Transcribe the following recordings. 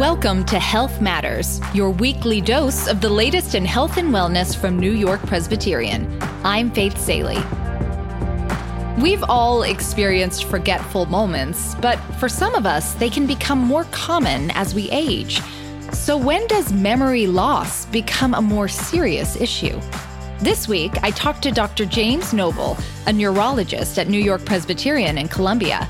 Welcome to Health Matters, your weekly dose of the latest in health and wellness from New York Presbyterian. I'm Faith Salie. We've all experienced forgetful moments, but for some of us, they can become more common as we age. So, when does memory loss become a more serious issue? This week, I talked to Dr. James Noble, a neurologist at New York Presbyterian in Columbia.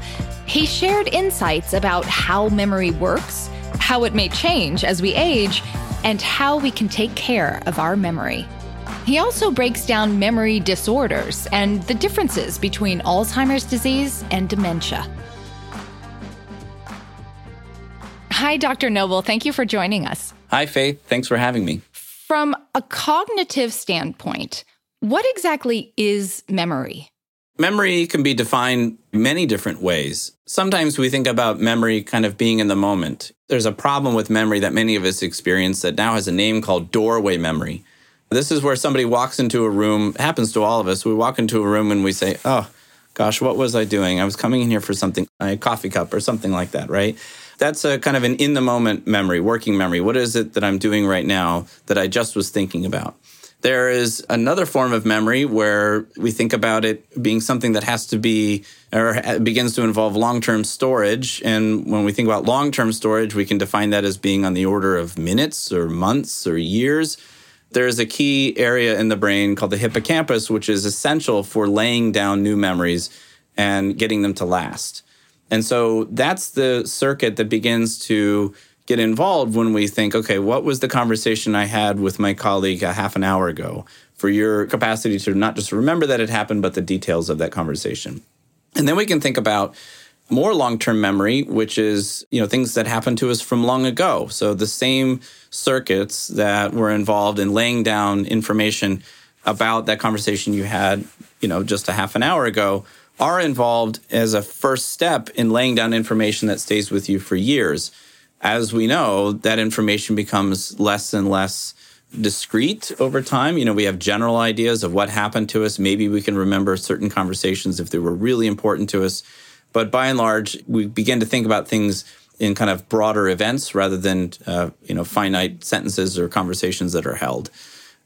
He shared insights about how memory works how it may change as we age, and how we can take care of our memory. He also breaks down memory disorders and the differences between Alzheimer's disease and dementia. Hi, Dr. Noble. Thank you for joining us. Hi, Faith. Thanks for having me. From a cognitive standpoint, what exactly is memory? Memory can be defined many different ways. Sometimes we think about memory kind of being in the moment. There's a problem with memory that many of us experience that now has a name called doorway memory. This is where somebody walks into a room, happens to all of us. We walk into a room and we say, Oh, gosh, what was I doing? I was coming in here for something, a coffee cup or something like that, right? That's a kind of an in the moment memory, working memory. What is it that I'm doing right now that I just was thinking about? There is another form of memory where we think about it being something that has to be or begins to involve long term storage. And when we think about long term storage, we can define that as being on the order of minutes or months or years. There's a key area in the brain called the hippocampus, which is essential for laying down new memories and getting them to last. And so that's the circuit that begins to get involved when we think, okay, what was the conversation I had with my colleague a half an hour ago? For your capacity to not just remember that it happened, but the details of that conversation. And then we can think about more long-term memory, which is, you know, things that happened to us from long ago. So the same circuits that were involved in laying down information about that conversation you had, you know, just a half an hour ago are involved as a first step in laying down information that stays with you for years as we know, that information becomes less and less discrete over time. You know, we have general ideas of what happened to us. Maybe we can remember certain conversations if they were really important to us. But by and large, we begin to think about things in kind of broader events rather than, uh, you know, finite sentences or conversations that are held.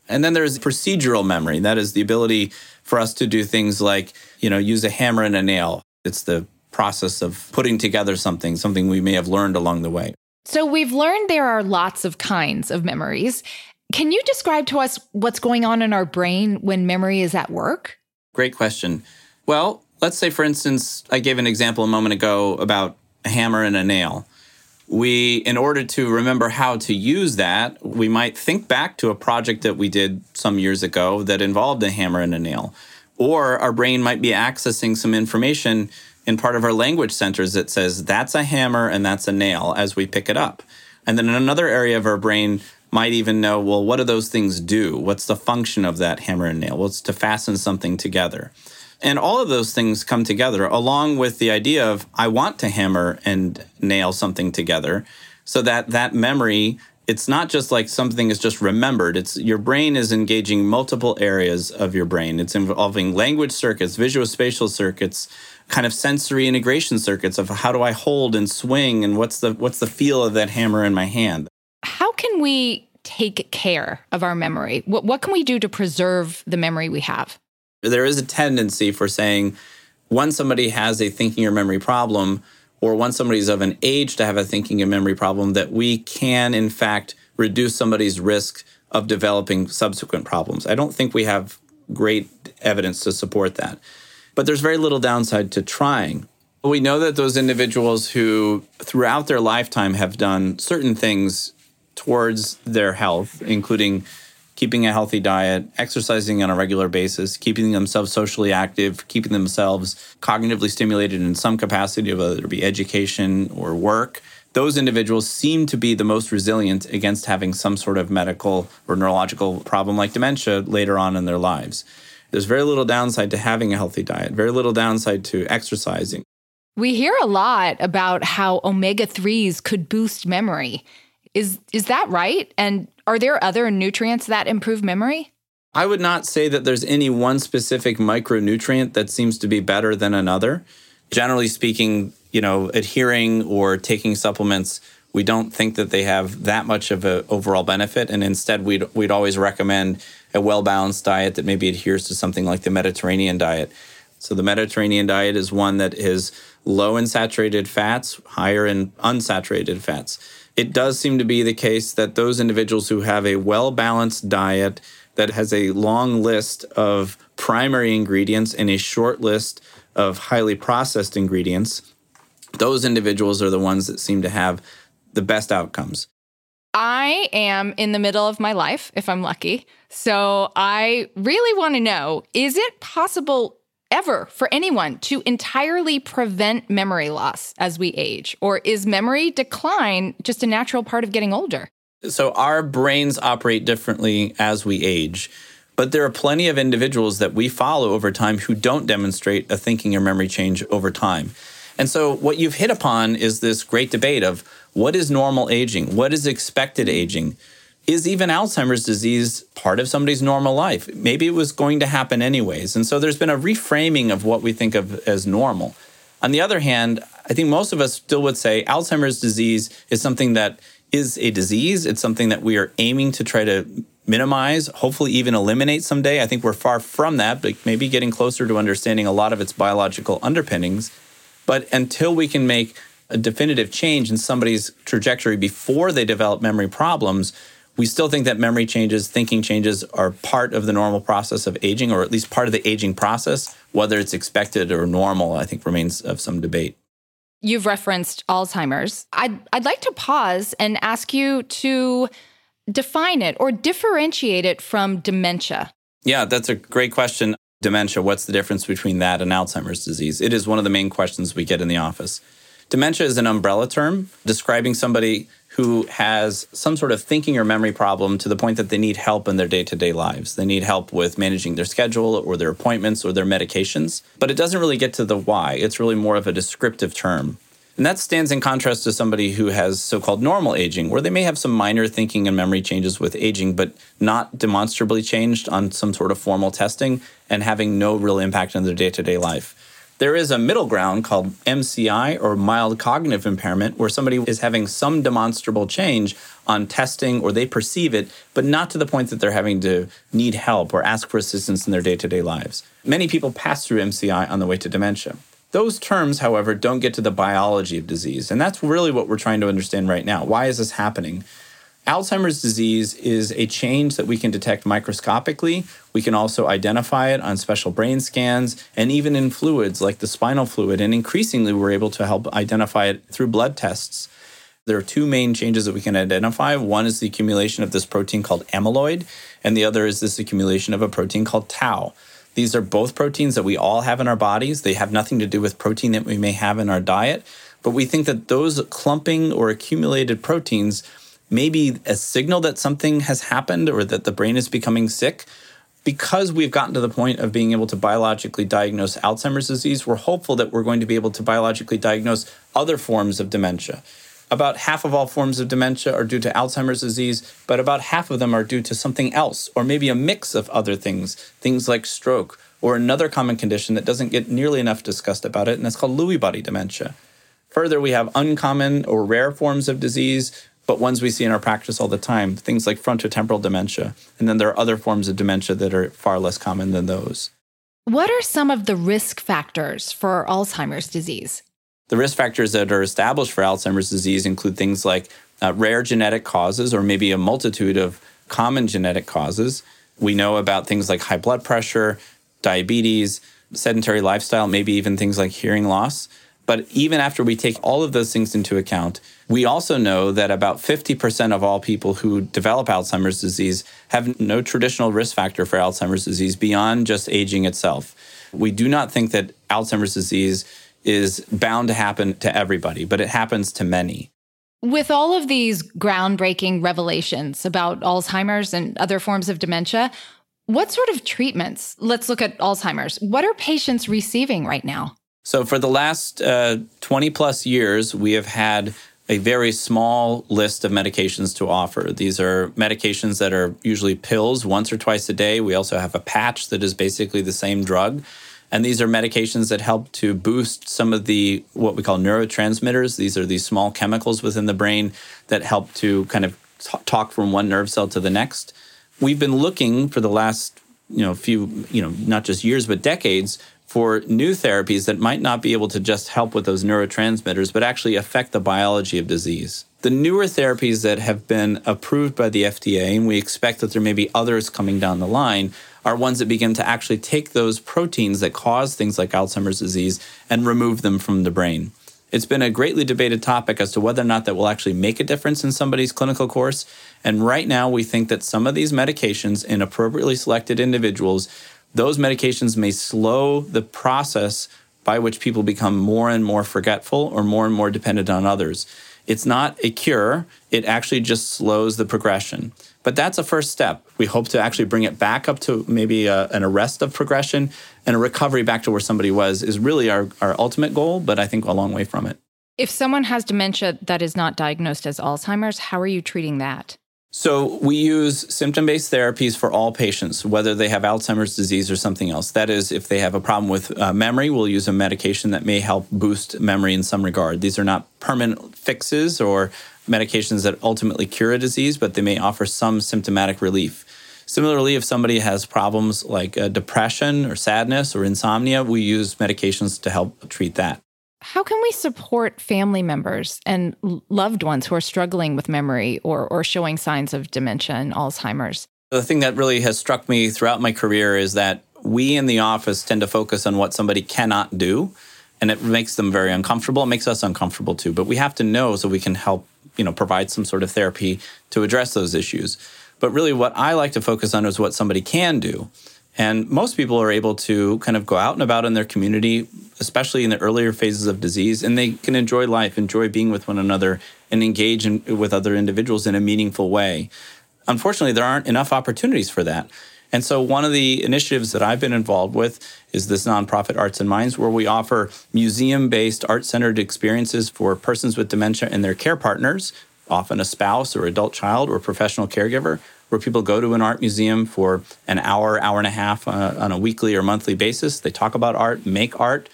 And then there's procedural memory. That is the ability for us to do things like, you know, use a hammer and a nail. It's the process of putting together something, something we may have learned along the way. So we've learned there are lots of kinds of memories. Can you describe to us what's going on in our brain when memory is at work? Great question. Well, let's say, for instance, I gave an example a moment ago about a hammer and a nail. We, in order to remember how to use that, we might think back to a project that we did some years ago that involved a hammer and a nail. Or our brain might be accessing some information in part of our language centers that says that's a hammer and that's a nail as we pick it up. And then in another area of our brain might even know, well, what do those things do? What's the function of that hammer and nail? Well, it's to fasten something together. And all of those things come together along with the idea of I want to hammer and nail something together so that that memory it's not just like something is just remembered it's your brain is engaging multiple areas of your brain it's involving language circuits visuospatial circuits kind of sensory integration circuits of how do I hold and swing and what's the what's the feel of that hammer in my hand. How can we take care of our memory? What what can we do to preserve the memory we have? There is a tendency for saying once somebody has a thinking or memory problem or once somebody's of an age to have a thinking and memory problem that we can in fact reduce somebody's risk of developing subsequent problems. I don't think we have great evidence to support that but there's very little downside to trying. We know that those individuals who, throughout their lifetime, have done certain things towards their health, including keeping a healthy diet, exercising on a regular basis, keeping themselves socially active, keeping themselves cognitively stimulated in some capacity, whether it be education or work, those individuals seem to be the most resilient against having some sort of medical or neurological problem like dementia later on in their lives. There's very little downside to having a healthy diet, very little downside to exercising. We hear a lot about how omega 3s could boost memory. Is, is that right? And are there other nutrients that improve memory? I would not say that there's any one specific micronutrient that seems to be better than another. Generally speaking, you know, adhering or taking supplements We don't think that they have that much of an overall benefit. And instead, we'd, we'd always recommend a well balanced diet that maybe adheres to something like the Mediterranean diet. So, the Mediterranean diet is one that is low in saturated fats, higher in unsaturated fats. It does seem to be the case that those individuals who have a well balanced diet that has a long list of primary ingredients and a short list of highly processed ingredients, those individuals are the ones that seem to have the best outcomes. I am in the middle of my life, if I'm lucky. So I really want to know is it possible ever for anyone to entirely prevent memory loss as we age? Or is memory decline just a natural part of getting older? So our brains operate differently as we age. But there are plenty of individuals that we follow over time who don't demonstrate a thinking or memory change over time. And so, what you've hit upon is this great debate of what is normal aging? What is expected aging? Is even Alzheimer's disease part of somebody's normal life? Maybe it was going to happen anyways. And so, there's been a reframing of what we think of as normal. On the other hand, I think most of us still would say Alzheimer's disease is something that is a disease. It's something that we are aiming to try to minimize, hopefully even eliminate someday. I think we're far from that, but maybe getting closer to understanding a lot of its biological underpinnings. But until we can make a definitive change in somebody's trajectory before they develop memory problems, we still think that memory changes, thinking changes are part of the normal process of aging, or at least part of the aging process. Whether it's expected or normal, I think remains of some debate. You've referenced Alzheimer's. I'd, I'd like to pause and ask you to define it or differentiate it from dementia. Yeah, that's a great question. Dementia, what's the difference between that and Alzheimer's disease? It is one of the main questions we get in the office. Dementia is an umbrella term describing somebody who has some sort of thinking or memory problem to the point that they need help in their day to day lives. They need help with managing their schedule or their appointments or their medications. But it doesn't really get to the why, it's really more of a descriptive term. And that stands in contrast to somebody who has so called normal aging, where they may have some minor thinking and memory changes with aging, but not demonstrably changed on some sort of formal testing and having no real impact on their day to day life. There is a middle ground called MCI or mild cognitive impairment, where somebody is having some demonstrable change on testing or they perceive it, but not to the point that they're having to need help or ask for assistance in their day to day lives. Many people pass through MCI on the way to dementia. Those terms, however, don't get to the biology of disease. And that's really what we're trying to understand right now. Why is this happening? Alzheimer's disease is a change that we can detect microscopically. We can also identify it on special brain scans and even in fluids like the spinal fluid. And increasingly, we're able to help identify it through blood tests. There are two main changes that we can identify. One is the accumulation of this protein called amyloid, and the other is this accumulation of a protein called tau. These are both proteins that we all have in our bodies. They have nothing to do with protein that we may have in our diet, but we think that those clumping or accumulated proteins maybe a signal that something has happened or that the brain is becoming sick. Because we've gotten to the point of being able to biologically diagnose Alzheimer's disease, we're hopeful that we're going to be able to biologically diagnose other forms of dementia. About half of all forms of dementia are due to Alzheimer's disease, but about half of them are due to something else, or maybe a mix of other things, things like stroke, or another common condition that doesn't get nearly enough discussed about it, and that's called Lewy body dementia. Further, we have uncommon or rare forms of disease but ones we see in our practice all the time, things like frontotemporal dementia. And then there are other forms of dementia that are far less common than those. What are some of the risk factors for Alzheimer's disease? The risk factors that are established for Alzheimer's disease include things like uh, rare genetic causes or maybe a multitude of common genetic causes. We know about things like high blood pressure, diabetes, sedentary lifestyle, maybe even things like hearing loss. But even after we take all of those things into account, we also know that about 50% of all people who develop Alzheimer's disease have no traditional risk factor for Alzheimer's disease beyond just aging itself. We do not think that Alzheimer's disease is bound to happen to everybody, but it happens to many. With all of these groundbreaking revelations about Alzheimer's and other forms of dementia, what sort of treatments? Let's look at Alzheimer's. What are patients receiving right now? So, for the last uh, 20 plus years, we have had a very small list of medications to offer. These are medications that are usually pills once or twice a day. We also have a patch that is basically the same drug. And these are medications that help to boost some of the what we call neurotransmitters. These are these small chemicals within the brain that help to kind of t- talk from one nerve cell to the next. We've been looking for the last you know few you know not just years but decades for new therapies that might not be able to just help with those neurotransmitters but actually affect the biology of disease. The newer therapies that have been approved by the FDA and we expect that there may be others coming down the line are ones that begin to actually take those proteins that cause things like Alzheimer's disease and remove them from the brain. It's been a greatly debated topic as to whether or not that will actually make a difference in somebody's clinical course. And right now, we think that some of these medications in appropriately selected individuals, those medications may slow the process by which people become more and more forgetful or more and more dependent on others. It's not a cure, it actually just slows the progression. But that's a first step. We hope to actually bring it back up to maybe a, an arrest of progression and a recovery back to where somebody was is really our, our ultimate goal, but I think a long way from it. If someone has dementia that is not diagnosed as Alzheimer's, how are you treating that? So, we use symptom based therapies for all patients, whether they have Alzheimer's disease or something else. That is, if they have a problem with uh, memory, we'll use a medication that may help boost memory in some regard. These are not permanent fixes or medications that ultimately cure a disease, but they may offer some symptomatic relief. Similarly, if somebody has problems like uh, depression or sadness or insomnia, we use medications to help treat that. How can we support family members and loved ones who are struggling with memory or, or showing signs of dementia and Alzheimer's? The thing that really has struck me throughout my career is that we in the office tend to focus on what somebody cannot do, and it makes them very uncomfortable. It makes us uncomfortable too, but we have to know so we can help you know provide some sort of therapy to address those issues. But really, what I like to focus on is what somebody can do. And most people are able to kind of go out and about in their community, especially in the earlier phases of disease, and they can enjoy life, enjoy being with one another, and engage in, with other individuals in a meaningful way. Unfortunately, there aren't enough opportunities for that. And so, one of the initiatives that I've been involved with is this nonprofit Arts and Minds, where we offer museum based, art centered experiences for persons with dementia and their care partners, often a spouse or adult child or professional caregiver, where people go to an art museum for an hour, hour and a half uh, on a weekly or monthly basis. They talk about art, make art,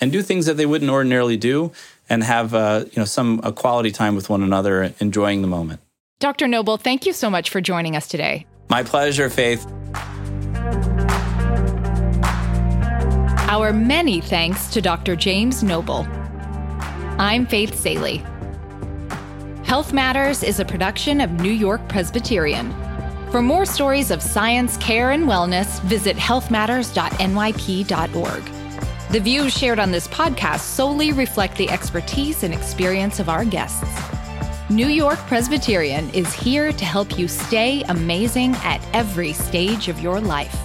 and do things that they wouldn't ordinarily do, and have uh, you know some a quality time with one another, enjoying the moment. Dr. Noble, thank you so much for joining us today. My pleasure, Faith. Our many thanks to Dr. James Noble. I'm Faith Salie. Health Matters is a production of New York Presbyterian. For more stories of science, care, and wellness, visit healthmatters.nyp.org. The views shared on this podcast solely reflect the expertise and experience of our guests. New York Presbyterian is here to help you stay amazing at every stage of your life.